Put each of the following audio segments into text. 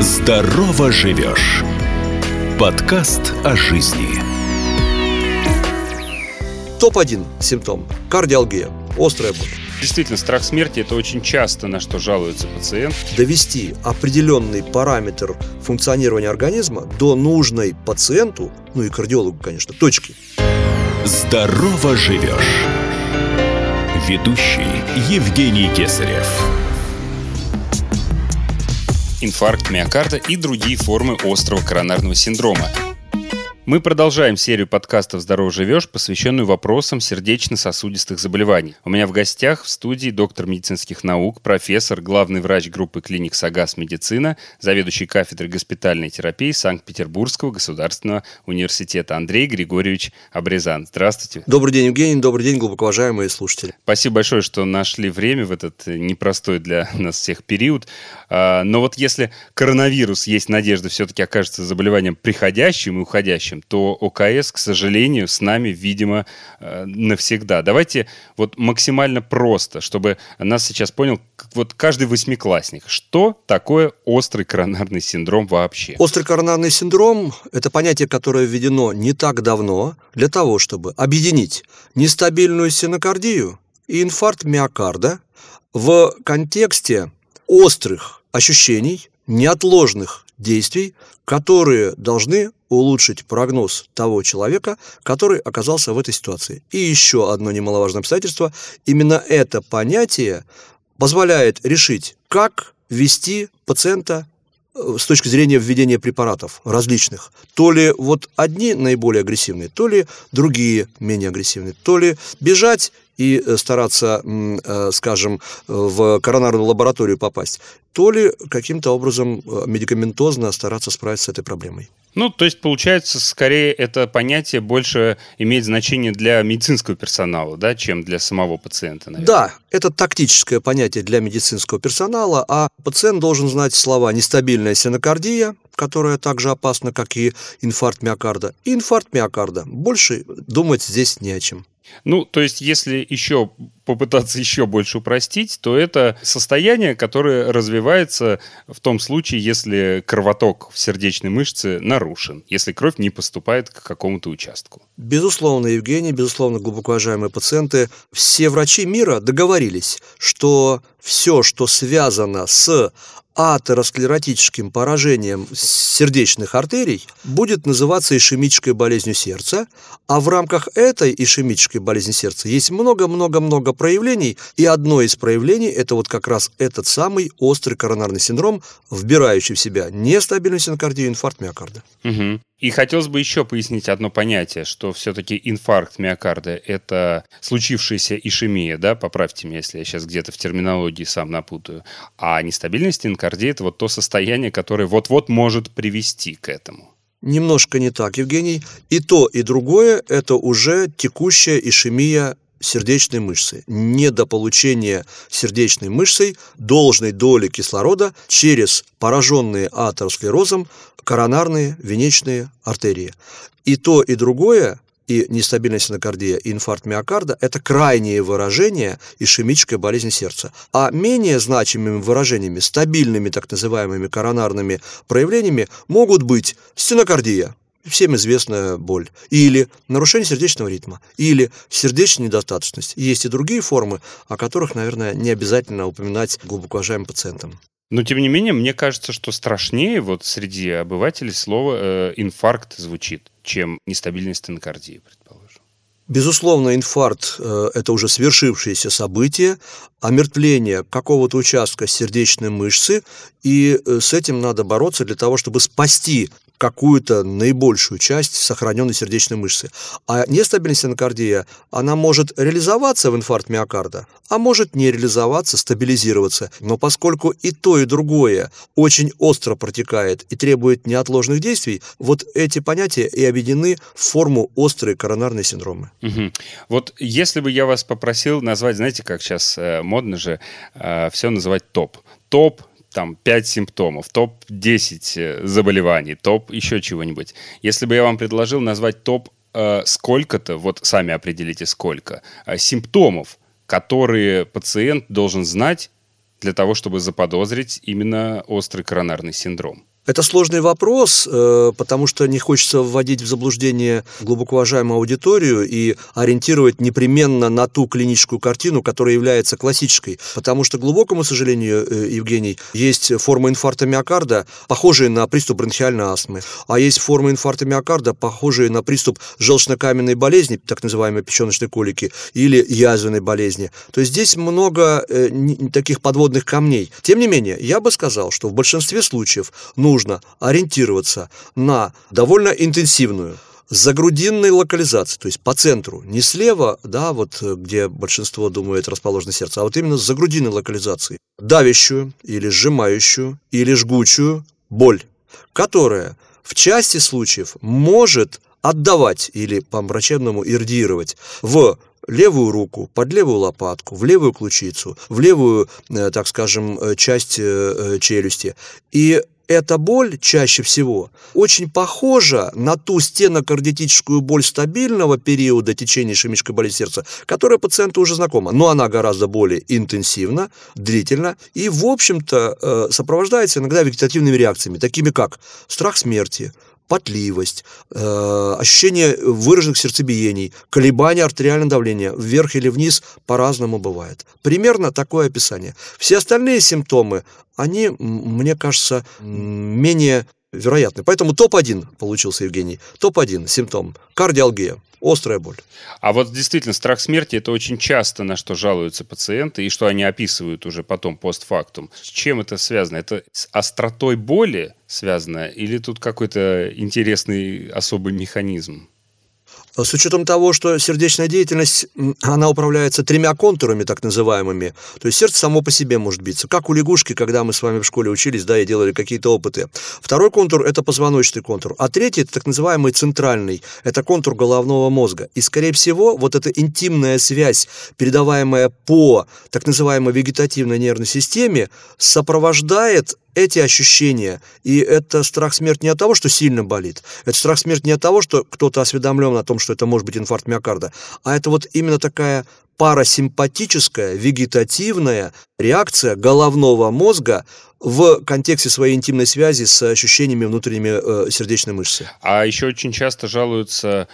Здорово живешь. Подкаст о жизни. Топ-1 симптом – кардиалгия, острая боль. Действительно, страх смерти – это очень часто, на что жалуется пациент. Довести определенный параметр функционирования организма до нужной пациенту, ну и кардиологу, конечно, точки. Здорово живешь. Ведущий Евгений Кесарев инфаркт миокарда и другие формы острого коронарного синдрома. Мы продолжаем серию подкастов «Здорово живешь», посвященную вопросам сердечно-сосудистых заболеваний. У меня в гостях в студии доктор медицинских наук, профессор, главный врач группы клиник «Сагас Медицина», заведующий кафедрой госпитальной терапии Санкт-Петербургского государственного университета Андрей Григорьевич Обрезан. Здравствуйте. Добрый день, Евгений. Добрый день, глубоко уважаемые слушатели. Спасибо большое, что нашли время в этот непростой для нас всех период. А, но вот если коронавирус, есть надежда, все-таки окажется заболеванием приходящим и уходящим, то ОКС, к сожалению, с нами, видимо, э, навсегда. Давайте вот максимально просто, чтобы нас сейчас понял вот каждый восьмиклассник. Что такое острый коронарный синдром вообще? Острый коронарный синдром – это понятие, которое введено не так давно для того, чтобы объединить нестабильную синокардию и инфаркт миокарда в контексте острых ощущений, неотложных действий, которые должны улучшить прогноз того человека, который оказался в этой ситуации. И еще одно немаловажное обстоятельство. Именно это понятие позволяет решить, как вести пациента э, с точки зрения введения препаратов различных. То ли вот одни наиболее агрессивные, то ли другие менее агрессивные, то ли бежать и э, стараться, э, скажем, в коронарную лабораторию попасть, то ли каким-то образом э, медикаментозно стараться справиться с этой проблемой. Ну, то есть, получается, скорее это понятие больше имеет значение для медицинского персонала, да, чем для самого пациента, наверное. Да, это тактическое понятие для медицинского персонала, а пациент должен знать слова «нестабильная синокардия», которая так же опасна, как и инфаркт миокарда, и инфаркт миокарда. Больше думать здесь не о чем. Ну, то есть, если еще попытаться еще больше упростить, то это состояние, которое развивается в том случае, если кровоток в сердечной мышце нарушен, если кровь не поступает к какому-то участку. Безусловно, Евгений, безусловно, глубоко уважаемые пациенты, все врачи мира договорились, что все, что связано с атеросклеротическим поражением сердечных артерий будет называться ишемической болезнью сердца, а в рамках этой ишемической болезни сердца есть много-много-много проявлений, и одно из проявлений – это вот как раз этот самый острый коронарный синдром, вбирающий в себя нестабильную синокардию инфаркт миокарда. Угу. И хотелось бы еще пояснить одно понятие, что все-таки инфаркт миокарда – это случившаяся ишемия, да, поправьте меня, если я сейчас где-то в терминологии сам напутаю, а нестабильность инкардия – это вот то состояние, которое вот-вот может привести к этому. Немножко не так, Евгений. И то, и другое – это уже текущая ишемия сердечной мышцы, недополучение сердечной мышцей должной доли кислорода через пораженные атеросклерозом коронарные венечные артерии. И то, и другое и нестабильная синокардия, и инфаркт миокарда – это крайние выражения ишемической болезни сердца. А менее значимыми выражениями, стабильными так называемыми коронарными проявлениями могут быть стенокардия, всем известная боль, или нарушение сердечного ритма, или сердечная недостаточность. Есть и другие формы, о которых, наверное, не обязательно упоминать глубоко уважаемым пациентам. Но, тем не менее, мне кажется, что страшнее вот среди обывателей слово э, «инфаркт» звучит, чем нестабильность стенокардии, предположим. Безусловно, инфаркт э, – это уже свершившееся событие, омертвление какого-то участка сердечной мышцы, и э, с этим надо бороться для того, чтобы спасти какую-то наибольшую часть сохраненной сердечной мышцы. А нестабильность энокардия, она может реализоваться в инфаркт миокарда, а может не реализоваться, стабилизироваться. Но поскольку и то, и другое очень остро протекает и требует неотложных действий, вот эти понятия и объединены в форму острые коронарные синдромы. Угу. Вот если бы я вас попросил назвать, знаете, как сейчас э, модно же э, все называть топ. Топ там 5 симптомов, топ-10 э, заболеваний, топ еще чего-нибудь. Если бы я вам предложил назвать топ э, сколько-то, вот сами определите сколько, э, симптомов, которые пациент должен знать для того, чтобы заподозрить именно острый коронарный синдром. Это сложный вопрос, э, потому что не хочется вводить в заблуждение глубоко уважаемую аудиторию и ориентировать непременно на ту клиническую картину, которая является классической. Потому что, к глубокому сожалению, э, Евгений, есть форма инфаркта миокарда, похожие на приступ бронхиальной астмы, а есть форма инфаркта миокарда, похожие на приступ желчно-каменной болезни, так называемой печеночной колики, или язвенной болезни. То есть здесь много э, таких подводных камней. Тем не менее, я бы сказал, что в большинстве случаев нужно нужно ориентироваться на довольно интенсивную загрудинной локализации, то есть по центру, не слева, да, вот где большинство думает расположено сердце, а вот именно с загрудинной локализацией, давящую или сжимающую или жгучую боль, которая в части случаев может отдавать или по-врачебному ирдировать в левую руку, под левую лопатку, в левую ключицу, в левую, э, так скажем, э, часть э, челюсти. И эта боль чаще всего очень похожа на ту стенокардитическую боль стабильного периода течения ишемической болезни сердца, которая пациенту уже знакома, но она гораздо более интенсивна, длительна и, в общем-то, сопровождается иногда вегетативными реакциями, такими как страх смерти, потливость, э, ощущение выраженных сердцебиений, колебания артериального давления вверх или вниз по-разному бывает. Примерно такое описание. Все остальные симптомы, они, мне кажется, менее вероятны. Поэтому топ-1 получился Евгений. Топ-1 симптом – кардиалгия острая боль. А вот действительно, страх смерти – это очень часто на что жалуются пациенты, и что они описывают уже потом, постфактум. С чем это связано? Это с остротой боли связано, или тут какой-то интересный особый механизм? С учетом того, что сердечная деятельность, она управляется тремя контурами, так называемыми, то есть сердце само по себе может биться, как у лягушки, когда мы с вами в школе учились, да, и делали какие-то опыты. Второй контур – это позвоночный контур, а третий – это так называемый центральный, это контур головного мозга. И, скорее всего, вот эта интимная связь, передаваемая по так называемой вегетативной нервной системе, сопровождает эти ощущения, и это страх смерти не от того, что сильно болит, это страх смерти не от того, что кто-то осведомлен о том, что это может быть инфаркт миокарда, а это вот именно такая парасимпатическая, вегетативная реакция головного мозга в контексте своей интимной связи с ощущениями внутренними э, сердечной мышцы. А еще очень часто жалуются,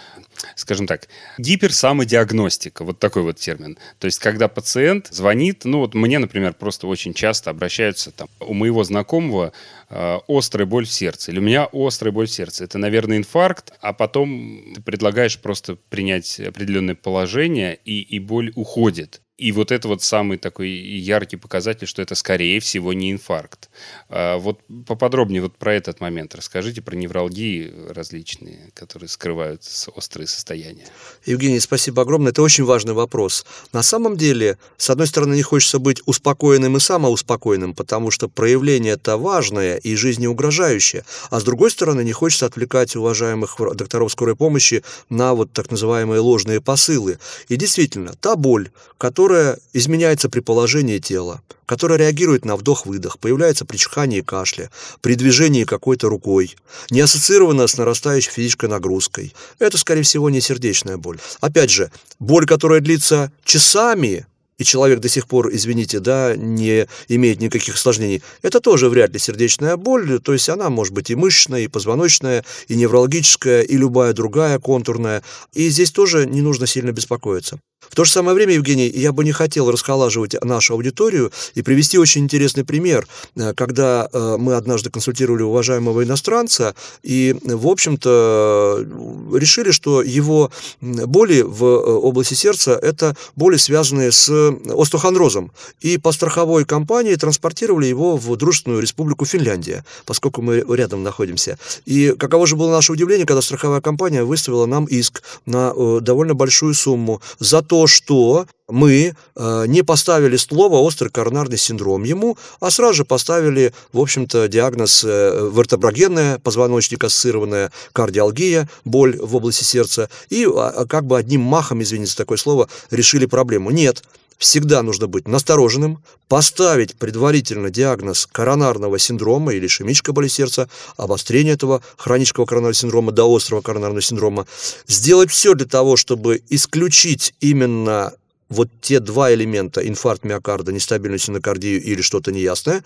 скажем так, гиперсамодиагностика, вот такой вот термин. То есть, когда пациент звонит, ну вот мне, например, просто очень часто обращаются, там, у моего знакомого э, острая боль в сердце, или у меня острая боль в сердце. Это, наверное, инфаркт, а потом ты предлагаешь просто принять определенное положение, и, и боль уходит. И вот это вот самый такой яркий показатель, что это, скорее всего, не инфаркт. А вот поподробнее вот про этот момент расскажите, про невралгии различные, которые скрывают острые состояния. Евгений, спасибо огромное. Это очень важный вопрос. На самом деле, с одной стороны, не хочется быть успокоенным и самоуспокоенным, потому что проявление это важное и жизнеугрожающее. А с другой стороны, не хочется отвлекать уважаемых докторов скорой помощи на вот так называемые ложные посылы. И действительно, та боль, которая которая изменяется при положении тела, которая реагирует на вдох-выдох, появляется при чихании и кашле, при движении какой-то рукой, не ассоциирована с нарастающей физической нагрузкой. Это, скорее всего, не сердечная боль. Опять же, боль, которая длится часами, и человек до сих пор, извините, да, не имеет никаких осложнений, это тоже вряд ли сердечная боль, то есть она может быть и мышечная, и позвоночная, и неврологическая, и любая другая контурная, и здесь тоже не нужно сильно беспокоиться. В то же самое время, Евгений, я бы не хотел расхолаживать нашу аудиторию и привести очень интересный пример, э, когда э, мы однажды консультировали уважаемого иностранца и, в общем-то, решили, что его боли в э, области сердца – это боли, связанные с остеохондрозом. И по страховой компании транспортировали его в дружественную республику Финляндия, поскольку мы рядом находимся. И каково же было наше удивление, когда страховая компания выставила нам иск на довольно большую сумму за то, что мы э, не поставили слово острый коронарный синдром ему, а сразу же поставили, в общем-то, диагноз э, вертеброгенная позвоночник-ассоциированная кардиалгия, боль в области сердца, и э, как бы одним махом, извините за такое слово, решили проблему. Нет, всегда нужно быть настороженным, поставить предварительно диагноз коронарного синдрома или ишемической боли сердца, обострение этого хронического коронарного синдрома до острого коронарного синдрома, сделать все для того, чтобы исключить именно вот те два элемента, инфаркт миокарда, нестабильную синокардию или что-то неясное,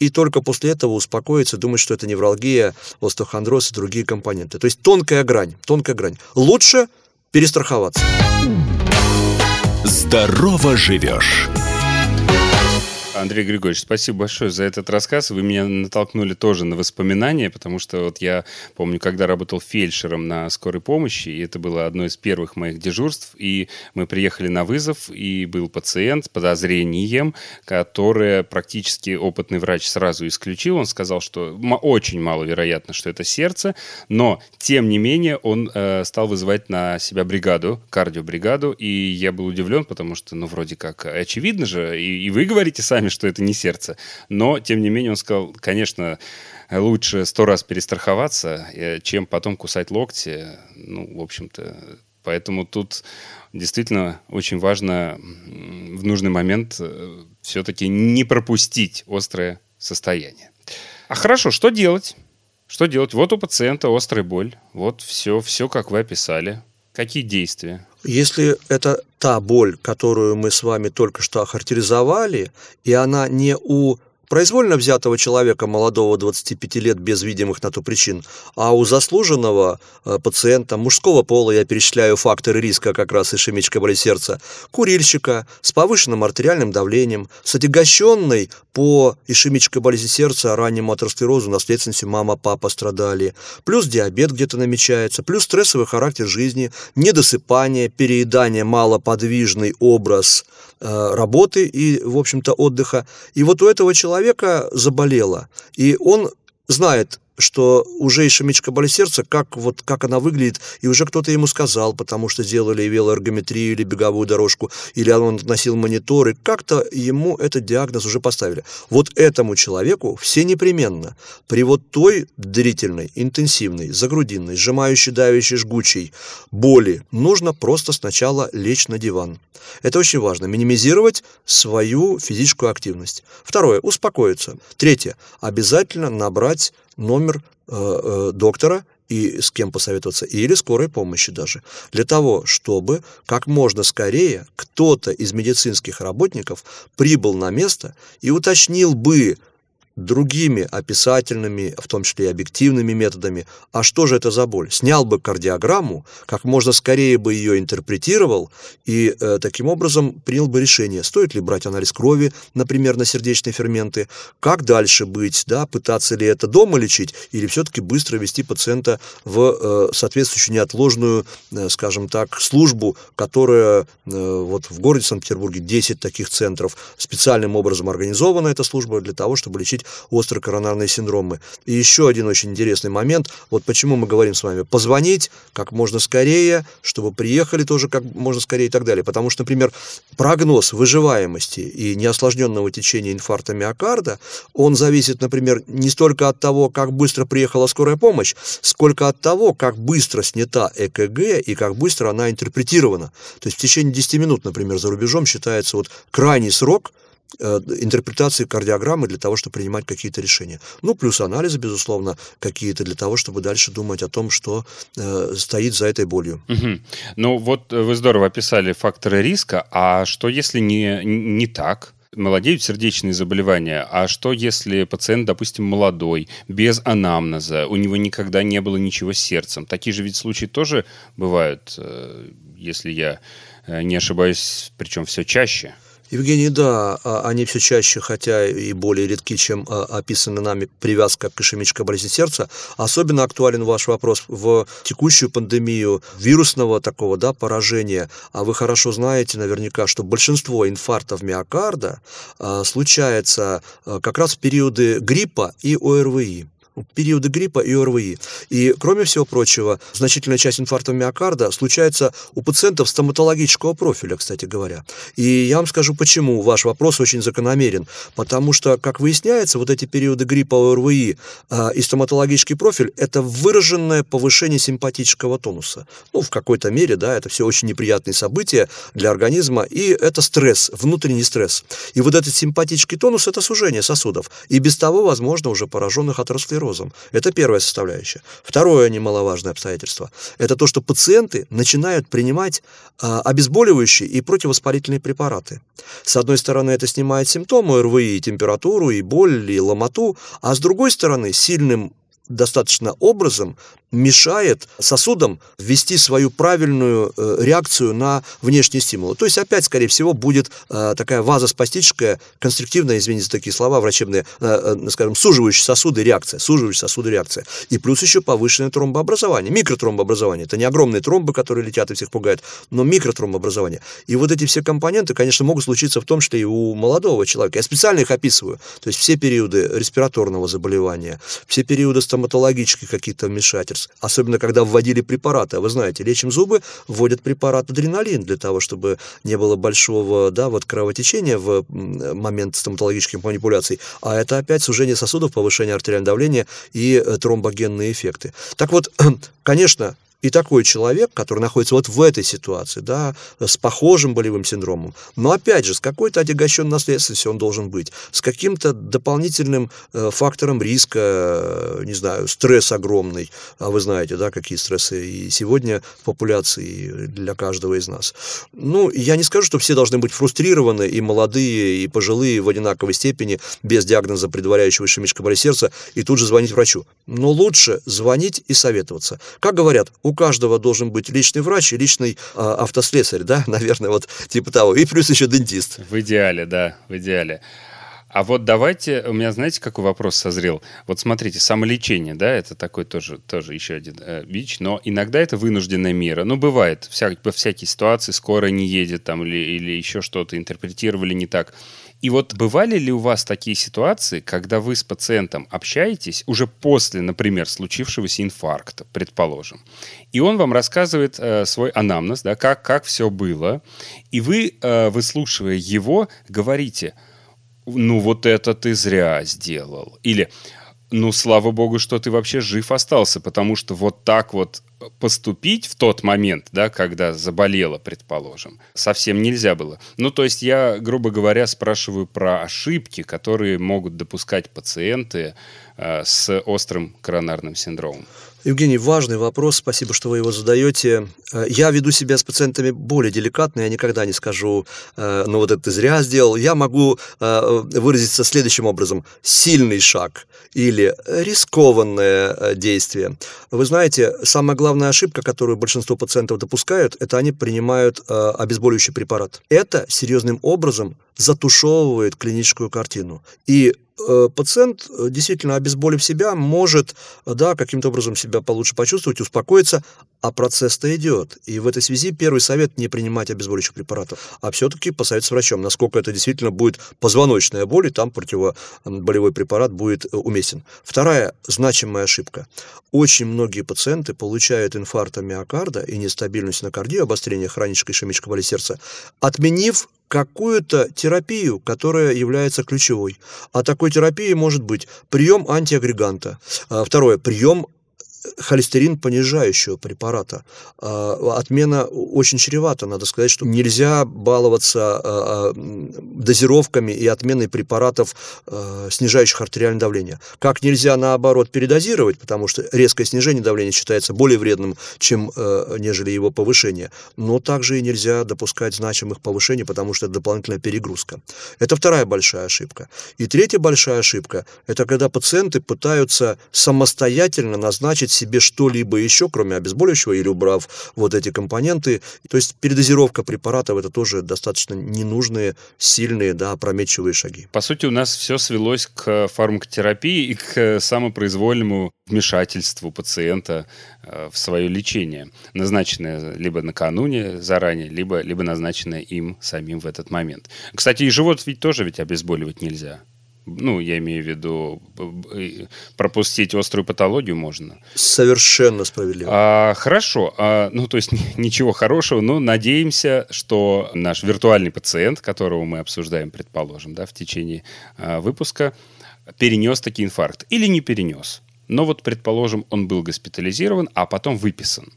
и только после этого успокоиться, думать, что это невралгия, остеохондроз и другие компоненты. То есть тонкая грань, тонкая грань. Лучше перестраховаться. Здорово живешь. Андрей Григорьевич, спасибо большое за этот рассказ. Вы меня натолкнули тоже на воспоминания, потому что вот я помню, когда работал фельдшером на скорой помощи, и это было одно из первых моих дежурств, и мы приехали на вызов, и был пациент с подозрением, которое практически опытный врач сразу исключил. Он сказал, что очень маловероятно, что это сердце, но тем не менее он э, стал вызывать на себя бригаду, кардиобригаду, и я был удивлен, потому что, ну, вроде как очевидно же, и, и вы говорите сами, что это не сердце. Но, тем не менее, он сказал, конечно, лучше сто раз перестраховаться, э, чем потом кусать локти. Ну, в общем-то, поэтому тут действительно очень важно в нужный момент э, все-таки не пропустить острое состояние. А хорошо, что делать? Что делать? Вот у пациента острая боль. Вот все, все, как вы описали. Какие действия? Если это та боль, которую мы с вами только что охарактеризовали, и она не у произвольно взятого человека, молодого 25 лет, без видимых на то причин, а у заслуженного э, пациента мужского пола, я перечисляю факторы риска как раз ишемической боли сердца, курильщика с повышенным артериальным давлением, с отягощенной по ишемической болезни сердца, раннему атеросклерозу, наследственностью мама, папа страдали, плюс диабет где-то намечается, плюс стрессовый характер жизни, недосыпание, переедание, малоподвижный образ э, работы и, в общем-то, отдыха. И вот у этого человека человека заболело, и он знает, что уже ишемическая боль сердца, как, вот, как она выглядит, и уже кто-то ему сказал, потому что сделали велоэргометрию или беговую дорожку, или он носил мониторы, как-то ему этот диагноз уже поставили. Вот этому человеку все непременно при вот той длительной, интенсивной, загрудинной, сжимающей, давящей, жгучей боли нужно просто сначала лечь на диван. Это очень важно, минимизировать свою физическую активность. Второе, успокоиться. Третье, обязательно набрать номер э, э, доктора и с кем посоветоваться, или скорой помощи даже, для того, чтобы как можно скорее кто-то из медицинских работников прибыл на место и уточнил бы, другими описательными, в том числе и объективными методами. А что же это за боль? Снял бы кардиограмму, как можно скорее бы ее интерпретировал и э, таким образом принял бы решение, стоит ли брать анализ крови, например, на сердечные ферменты, как дальше быть, да, пытаться ли это дома лечить или все-таки быстро вести пациента в э, соответствующую неотложную, э, скажем так, службу, которая э, вот в городе Санкт-Петербурге 10 таких центров, специальным образом организована эта служба для того, чтобы лечить острые коронарные синдромы. И еще один очень интересный момент, вот почему мы говорим с вами, позвонить как можно скорее, чтобы приехали тоже как можно скорее и так далее. Потому что, например, прогноз выживаемости и неосложненного течения инфаркта миокарда, он зависит, например, не столько от того, как быстро приехала скорая помощь, сколько от того, как быстро снята ЭКГ и как быстро она интерпретирована. То есть в течение 10 минут, например, за рубежом считается вот крайний срок – интерпретации кардиограммы для того, чтобы принимать какие-то решения. Ну, плюс анализы, безусловно, какие-то для того, чтобы дальше думать о том, что э, стоит за этой болью. Угу. Ну, вот вы здорово описали факторы риска, а что если не, не так? молодеют сердечные заболевания, а что если пациент, допустим, молодой, без анамнеза, у него никогда не было ничего с сердцем? Такие же ведь случаи тоже бывают, э, если я э, не ошибаюсь, причем все чаще. Евгений, да, а, они все чаще, хотя и более редки, чем а, описана нами привязка к ишемической болезни сердца. Особенно актуален ваш вопрос в текущую пандемию вирусного такого да, поражения. А вы хорошо знаете наверняка, что большинство инфарктов миокарда а, случается как раз в периоды гриппа и ОРВИ периоды гриппа и ОРВИ. И, кроме всего прочего, значительная часть инфаркта миокарда случается у пациентов стоматологического профиля, кстати говоря. И я вам скажу, почему ваш вопрос очень закономерен. Потому что, как выясняется, вот эти периоды гриппа, ОРВИ э, и стоматологический профиль – это выраженное повышение симпатического тонуса. Ну, в какой-то мере, да, это все очень неприятные события для организма, и это стресс, внутренний стресс. И вот этот симпатический тонус – это сужение сосудов. И без того, возможно, уже пораженных атеросклерозом атеросклерозом. Это первая составляющая. Второе немаловажное обстоятельство – это то, что пациенты начинают принимать а, обезболивающие и противовоспалительные препараты. С одной стороны, это снимает симптомы РВИ, и температуру, и боль, и ломоту, а с другой стороны, сильным достаточно образом мешает сосудам ввести свою правильную э, реакцию на внешние стимулы. То есть опять, скорее всего, будет э, такая вазоспастическая, конструктивная, извините за такие слова, врачебная, э, скажем, суживающая сосуды реакция, суживающая сосуды реакция. И плюс еще повышенное тромбообразование, микротромбообразование. Это не огромные тромбы, которые летят и всех пугают, но микротромбообразование. И вот эти все компоненты, конечно, могут случиться в том числе и у молодого человека. Я специально их описываю. То есть все периоды респираторного заболевания, все периоды стоматологических каких-то вмешательств, особенно когда вводили препараты. А вы знаете, лечим зубы, вводят препарат адреналин для того, чтобы не было большого да, вот кровотечения в момент стоматологических манипуляций. А это опять сужение сосудов, повышение артериального давления и э, тромбогенные эффекты. Так вот, конечно, и такой человек, который находится вот в этой ситуации, да, с похожим болевым синдромом, но опять же, с какой-то отягощенной наследственностью он должен быть, с каким-то дополнительным э, фактором риска, э, не знаю, стресс огромный, а вы знаете, да, какие стрессы и сегодня в популяции для каждого из нас. Ну, я не скажу, что все должны быть фрустрированы, и молодые, и пожилые в одинаковой степени, без диагноза предваряющего ишемической боли сердца, и тут же звонить врачу. Но лучше звонить и советоваться. Как говорят, у у каждого должен быть личный врач и личный а, автослесарь, да, наверное, вот типа того. И плюс еще дентист. В идеале, да, в идеале. А вот давайте, у меня, знаете, какой вопрос созрел? Вот смотрите, самолечение, да, это такой тоже, тоже еще один э, бич, но иногда это вынужденная мера. Ну, бывает, вся, по всякой ситуации, скоро не едет там или, или еще что-то интерпретировали не так. И вот бывали ли у вас такие ситуации, когда вы с пациентом общаетесь уже после, например, случившегося инфаркта, предположим, и он вам рассказывает э, свой анамнез, да, как, как все было, и вы, э, выслушивая его, говорите, ну вот это ты зря сделал, или ну, слава богу, что ты вообще жив остался, потому что вот так вот поступить в тот момент, да, когда заболела, предположим, совсем нельзя было. Ну, то есть я, грубо говоря, спрашиваю про ошибки, которые могут допускать пациенты э, с острым коронарным синдромом. Евгений, важный вопрос, спасибо, что вы его задаете. Э, я веду себя с пациентами более деликатно, я никогда не скажу, э, ну вот это ты зря сделал. Я могу э, выразиться следующим образом. Сильный шаг или рискованное действие. Вы знаете, самая главная ошибка, которую большинство пациентов допускают, это они принимают обезболивающий препарат. Это серьезным образом затушевывает клиническую картину. И пациент, э, действительно обезболив себя, может да, каким-то образом себя получше почувствовать, успокоиться, а процесс-то идет. И в этой связи первый совет не принимать обезболивающих препаратов, а все-таки посоветоваться с врачом, насколько это действительно будет позвоночная боль, и там противоболевой препарат будет э, уместен. Вторая значимая ошибка. Очень многие пациенты получают инфаркт миокарда и нестабильность на кардию, обострение хронической ишемической боли сердца, отменив какую-то терапию, которая является ключевой. А такой терапией может быть прием антиагреганта. А, второе, прием холестерин понижающего препарата. А, отмена очень чревата. Надо сказать, что нельзя баловаться а, дозировками и отменой препаратов, снижающих артериальное давление. Как нельзя, наоборот, передозировать, потому что резкое снижение давления считается более вредным, чем нежели его повышение. Но также и нельзя допускать значимых повышений, потому что это дополнительная перегрузка. Это вторая большая ошибка. И третья большая ошибка – это когда пациенты пытаются самостоятельно назначить себе что-либо еще, кроме обезболивающего, или убрав вот эти компоненты. То есть передозировка препаратов – это тоже достаточно ненужные, сильные, да, опрометчивые шаги. По сути, у нас все свелось к фармакотерапии и к самопроизвольному вмешательству пациента э, в свое лечение, назначенное либо накануне заранее, либо, либо назначенное им самим в этот момент. Кстати, и живот ведь тоже ведь обезболивать нельзя. Ну, я имею в виду, пропустить острую патологию можно. Совершенно справедливо. А, хорошо. А, ну, то есть ничего хорошего, но надеемся, что наш виртуальный пациент, которого мы обсуждаем, предположим, да, в течение а, выпуска, перенес таки инфаркт. Или не перенес. Но вот, предположим, он был госпитализирован, а потом выписан.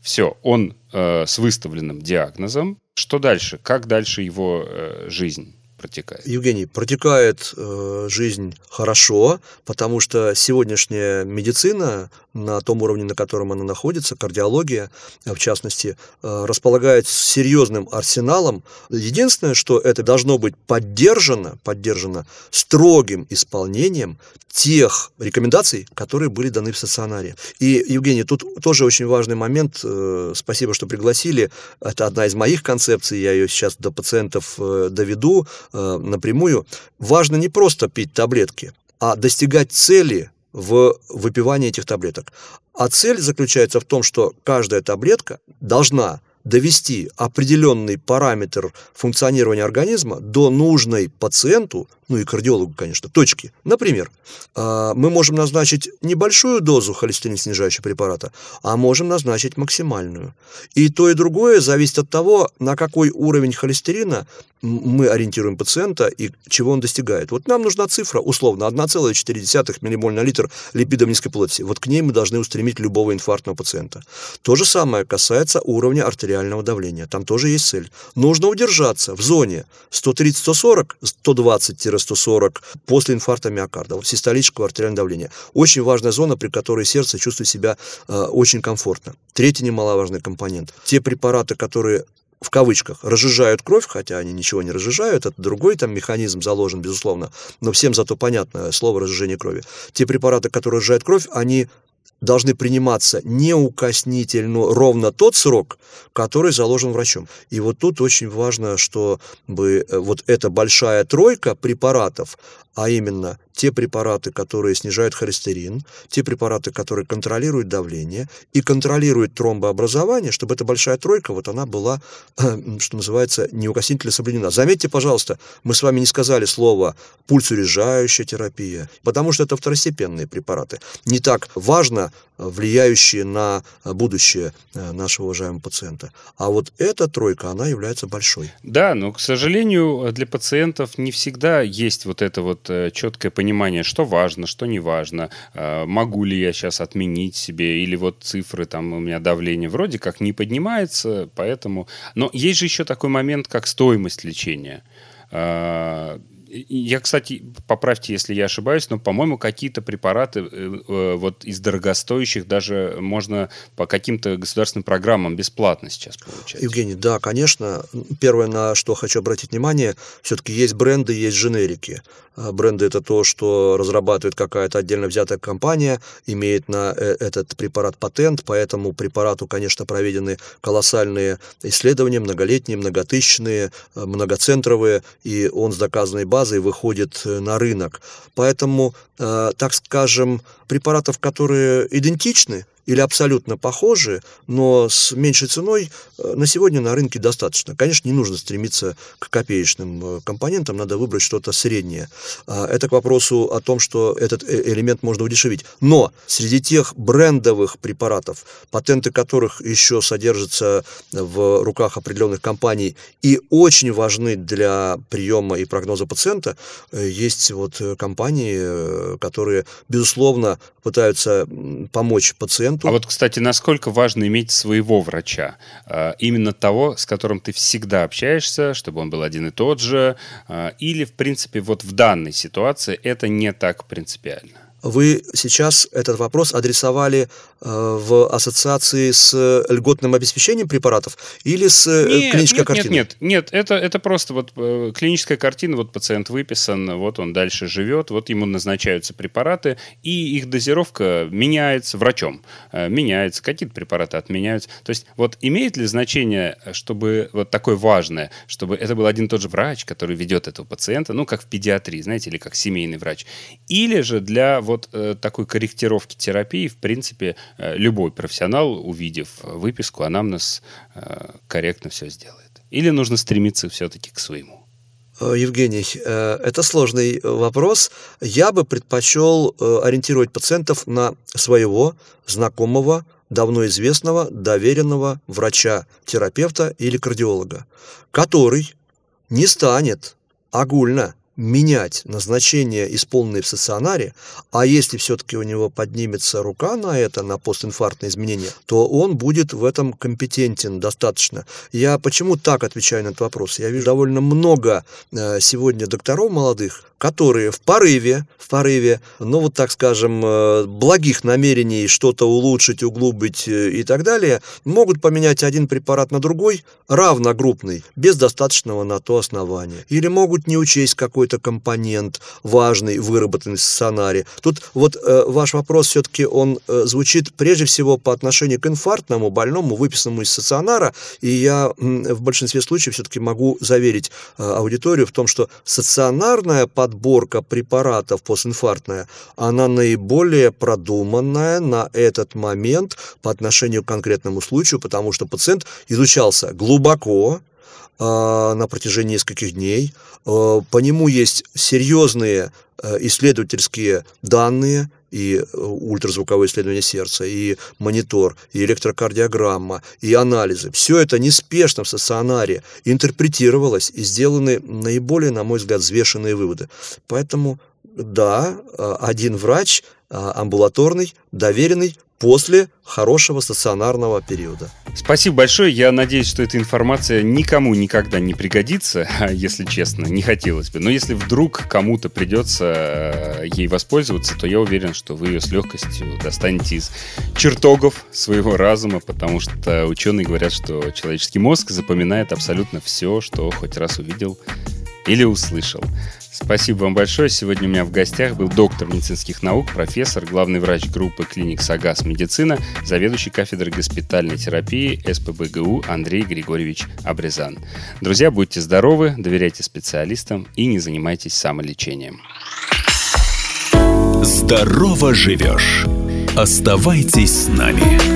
Все, он э, с выставленным диагнозом. Что дальше? Как дальше его э, жизнь? Протекает? Евгений, протекает э, жизнь хорошо, потому что сегодняшняя медицина на том уровне, на котором она находится, кардиология, в частности, э, располагает серьезным арсеналом. Единственное, что это должно быть поддержано, поддержано строгим исполнением тех рекомендаций, которые были даны в стационаре. И, Евгений, тут тоже очень важный момент. Э, спасибо, что пригласили. Это одна из моих концепций, я ее сейчас до пациентов э, напрямую. Важно не просто пить таблетки, а достигать цели в выпивании этих таблеток. А цель заключается в том, что каждая таблетка должна довести определенный параметр функционирования организма до нужной пациенту, ну и кардиологу, конечно, точки. Например, а, мы можем назначить небольшую дозу холестерин снижающего препарата, а можем назначить максимальную. И то, и другое зависит от того, на какой уровень холестерина мы ориентируем пациента и чего он достигает. Вот нам нужна цифра, условно, 1,4 ммоль на литр липидов низкой плотности. Вот к ней мы должны устремить любого инфарктного пациента. То же самое касается уровня артериального давления. Там тоже есть цель. Нужно удержаться в зоне 130-140, 120-140 после инфаркта миокарда, систолического артериального давления. Очень важная зона, при которой сердце чувствует себя э, очень комфортно. Третий немаловажный компонент. Те препараты, которые в кавычках, разжижают кровь, хотя они ничего не разжижают, это другой там механизм заложен, безусловно, но всем зато понятно слово разжижение крови. Те препараты, которые разжижают кровь, они должны приниматься неукоснительно ровно тот срок, который заложен врачом. И вот тут очень важно, чтобы э, вот эта большая тройка препаратов, а именно те препараты, которые снижают холестерин, те препараты, которые контролируют давление и контролируют тромбообразование, чтобы эта большая тройка, вот она была, что называется, неукоснительно соблюдена. Заметьте, пожалуйста, мы с вами не сказали слово пульсурежающая терапия, потому что это второстепенные препараты. Не так важно влияющие на будущее э, нашего уважаемого пациента. А вот эта тройка, она является большой. Да, но, к сожалению, для пациентов не всегда есть вот это вот э, четкое понимание, что важно, что не важно, э, могу ли я сейчас отменить себе, или вот цифры, там у меня давление вроде как не поднимается, поэтому... Но есть же еще такой момент, как стоимость лечения я, кстати, поправьте, если я ошибаюсь, но, по-моему, какие-то препараты э, э, вот из дорогостоящих даже можно по каким-то государственным программам бесплатно сейчас получать. Евгений, да, конечно. Первое, на что хочу обратить внимание, все-таки есть бренды, есть женерики. А бренды – это то, что разрабатывает какая-то отдельно взятая компания, имеет на э, этот препарат патент, поэтому препарату, конечно, проведены колоссальные исследования, многолетние, многотысячные, многоцентровые, и он с доказанной базой выходит э, на рынок. Поэтому, э, так скажем, препаратов, которые идентичны, или абсолютно похожи, но с меньшей ценой э, на сегодня на рынке достаточно. Конечно, не нужно стремиться к копеечным э, компонентам, надо выбрать что-то среднее. А, это к вопросу о том, что этот э, элемент можно удешевить. Но среди тех брендовых препаратов, патенты которых еще содержатся в руках определенных компаний и очень важны для приема и прогноза пациента, есть вот компании, которые, безусловно, пытаются помочь пациенту пациенту. А вот, кстати, насколько важно иметь своего врача? А, именно того, с которым ты всегда общаешься, чтобы он был один и тот же? А, или, в принципе, вот в данной ситуации это не так принципиально? Вы сейчас этот вопрос адресовали э, в ассоциации с льготным обеспечением препаратов или с э, нет, клинической нет, картиной? Нет, нет, нет, это, это просто вот э, клиническая картина, вот пациент выписан, вот он дальше живет, вот ему назначаются препараты, и их дозировка меняется врачом, меняется, какие-то препараты отменяются. То есть вот имеет ли значение, чтобы вот такое важное, чтобы это был один и тот же врач, который ведет этого пациента, ну, как в педиатрии, знаете, или как семейный врач, или же для вот э, такой корректировки терапии, в принципе, э, любой профессионал, увидев выписку, анамнез, э, корректно все сделает. Или нужно стремиться все-таки к своему? Э, Евгений, э, это сложный вопрос. Я бы предпочел э, ориентировать пациентов на своего знакомого, давно известного, доверенного врача, терапевта или кардиолога, который не станет огульно менять назначение исполненное в стационаре, а если все-таки у него поднимется рука на это, на постинфарктное изменение, то он будет в этом компетентен достаточно. Я почему так отвечаю на этот вопрос? Я вижу довольно много э, сегодня докторов молодых, которые в порыве, в порыве, ну вот так скажем, э, благих намерений что-то улучшить, углубить э, и так далее, могут поменять один препарат на другой, равногруппный, без достаточного на то основания. Или могут не учесть какой-то компонент важный, выработанный в стационаре. Тут вот э, ваш вопрос все-таки он звучит прежде всего по отношению к инфарктному больному, выписанному из стационара, и я в большинстве случаев все-таки могу заверить аудиторию в том, что стационарная по подборка препаратов постинфарктная, она наиболее продуманная на этот момент по отношению к конкретному случаю, потому что пациент изучался глубоко, а, на протяжении нескольких дней. А, по нему есть серьезные а, исследовательские данные, и ультразвуковое исследование сердца, и монитор, и электрокардиограмма, и анализы. Все это неспешно в стационаре интерпретировалось и сделаны наиболее, на мой взгляд, взвешенные выводы. Поэтому да, один врач амбулаторный, доверенный, после хорошего стационарного периода. Спасибо большое. Я надеюсь, что эта информация никому никогда не пригодится, если честно, не хотелось бы. Но если вдруг кому-то придется э, ей воспользоваться, то я уверен, что вы ее с легкостью достанете из чертогов своего разума, потому что ученые говорят, что человеческий мозг запоминает абсолютно все, что хоть раз увидел или услышал. Спасибо вам большое. Сегодня у меня в гостях был доктор медицинских наук, профессор, главный врач группы клиник «Сагас Медицина», заведующий кафедрой госпитальной терапии СПБГУ Андрей Григорьевич Абрезан. Друзья, будьте здоровы, доверяйте специалистам и не занимайтесь самолечением. Здорово живешь. Оставайтесь с нами.